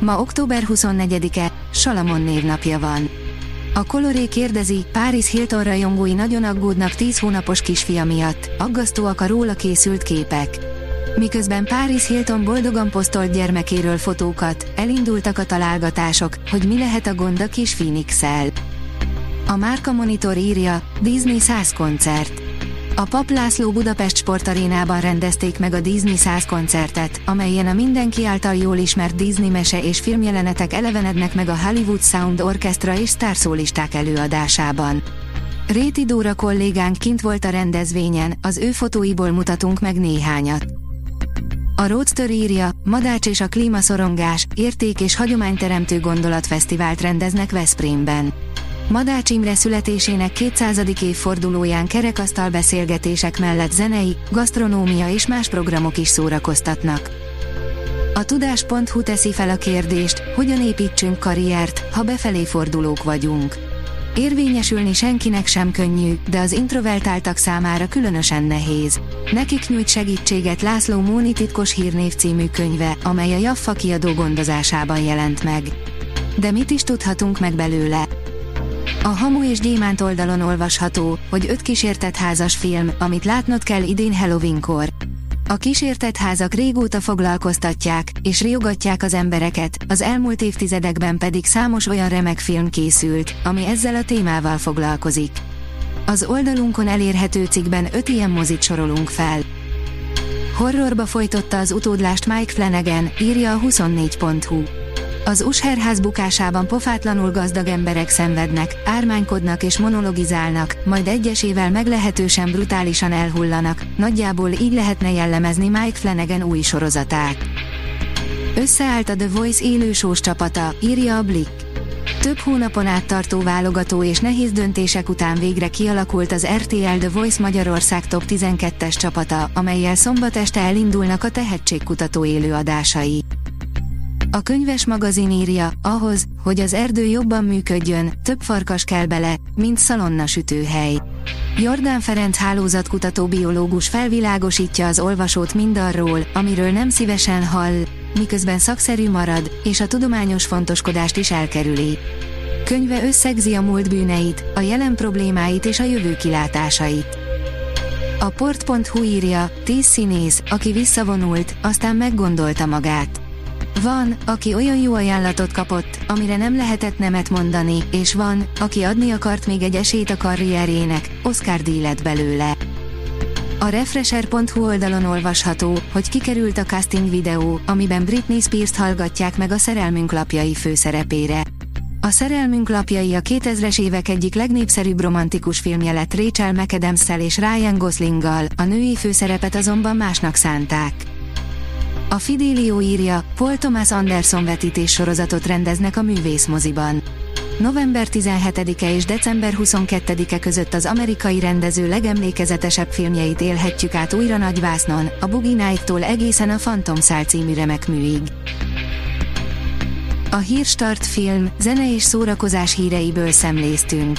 Ma október 24-e, Salamon névnapja van. A Coloré kérdezi, Paris Hilton rajongói nagyon aggódnak 10 hónapos kisfia miatt, aggasztóak a róla készült képek. Miközben Paris Hilton boldogan posztolt gyermekéről fotókat, elindultak a találgatások, hogy mi lehet a gond a kis phoenix -el. A Márka Monitor írja, Disney 100 koncert. A Pap László Budapest sportarénában rendezték meg a Disney 100 koncertet, amelyen a mindenki által jól ismert Disney mese és filmjelenetek elevenednek meg a Hollywood Sound Orchestra és sztárszólisták előadásában. Réti Dóra kollégánk kint volt a rendezvényen, az ő fotóiból mutatunk meg néhányat. A Roadster írja, Madács és a klímaszorongás, érték és hagyományteremtő gondolatfesztivált rendeznek Veszprémben. Madács Imre születésének 200. évfordulóján kerekasztal beszélgetések mellett zenei, gasztronómia és más programok is szórakoztatnak. A tudás.hu teszi fel a kérdést, hogyan építsünk karriert, ha befelé fordulók vagyunk. Érvényesülni senkinek sem könnyű, de az introvertáltak számára különösen nehéz. Nekik nyújt segítséget László Móni titkos hírnév című könyve, amely a Jaffa kiadó gondozásában jelent meg. De mit is tudhatunk meg belőle? A Hamu és Gyémánt oldalon olvasható, hogy öt kísértett házas film, amit látnod kell idén Halloweenkor. A kísértett házak régóta foglalkoztatják, és riogatják az embereket, az elmúlt évtizedekben pedig számos olyan remek film készült, ami ezzel a témával foglalkozik. Az oldalunkon elérhető cikkben öt ilyen mozit sorolunk fel. Horrorba folytotta az utódlást Mike Flanagan, írja a 24.hu. Az Usherház bukásában pofátlanul gazdag emberek szenvednek, ármánykodnak és monologizálnak, majd egyesével meglehetősen brutálisan elhullanak, nagyjából így lehetne jellemezni Mike Flanagan új sorozatát. Összeállt a The Voice élősós csapata, írja a Blick. Több hónapon át tartó válogató és nehéz döntések után végre kialakult az RTL The Voice Magyarország Top 12-es csapata, amelyel szombat este elindulnak a tehetségkutató élőadásai. A könyves magazin írja, ahhoz, hogy az erdő jobban működjön, több farkas kell bele, mint szalonna sütőhely. Jordán Ferenc hálózatkutató biológus felvilágosítja az olvasót mindarról, amiről nem szívesen hall, miközben szakszerű marad, és a tudományos fontoskodást is elkerüli. Könyve összegzi a múlt bűneit, a jelen problémáit és a jövő kilátásait. A port.hu írja, tíz színész, aki visszavonult, aztán meggondolta magát. Van, aki olyan jó ajánlatot kapott, amire nem lehetett nemet mondani, és van, aki adni akart még egy esélyt a karrierjének, Oscar díj lett belőle. A Refresher.hu oldalon olvasható, hogy kikerült a casting videó, amiben Britney Spears-t hallgatják meg a Szerelmünk lapjai főszerepére. A Szerelmünk lapjai a 2000-es évek egyik legnépszerűbb romantikus filmje lett Rachel mcadams és Ryan Goslinggal, a női főszerepet azonban másnak szánták. A Fidelio írja, Paul Thomas Anderson vetítés sorozatot rendeznek a művészmoziban. November 17-e és december 22-e között az amerikai rendező legemlékezetesebb filmjeit élhetjük át újra nagyvásznon, a Boogie Night-tól egészen a Phantom Szál című remek műig. A Hírstart film, zene és szórakozás híreiből szemléztünk.